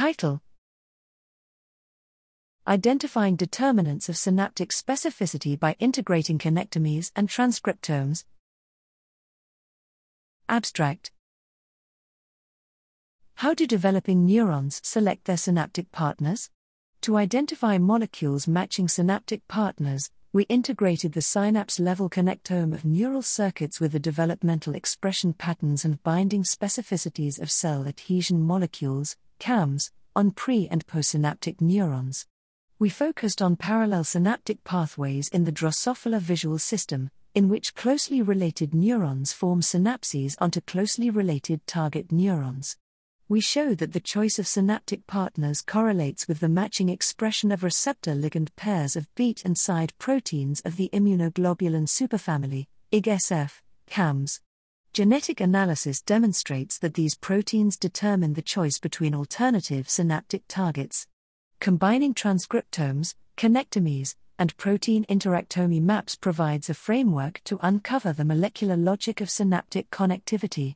Title Identifying determinants of synaptic specificity by integrating connectomes and transcriptomes. Abstract How do developing neurons select their synaptic partners? To identify molecules matching synaptic partners, we integrated the synapse level connectome of neural circuits with the developmental expression patterns and binding specificities of cell adhesion molecules, CAMs, on pre and postsynaptic neurons. We focused on parallel synaptic pathways in the Drosophila visual system, in which closely related neurons form synapses onto closely related target neurons we show that the choice of synaptic partners correlates with the matching expression of receptor ligand pairs of beat and side proteins of the immunoglobulin superfamily, IGSF, CAMs. Genetic analysis demonstrates that these proteins determine the choice between alternative synaptic targets. Combining transcriptomes, connectomes, and protein interactome maps provides a framework to uncover the molecular logic of synaptic connectivity.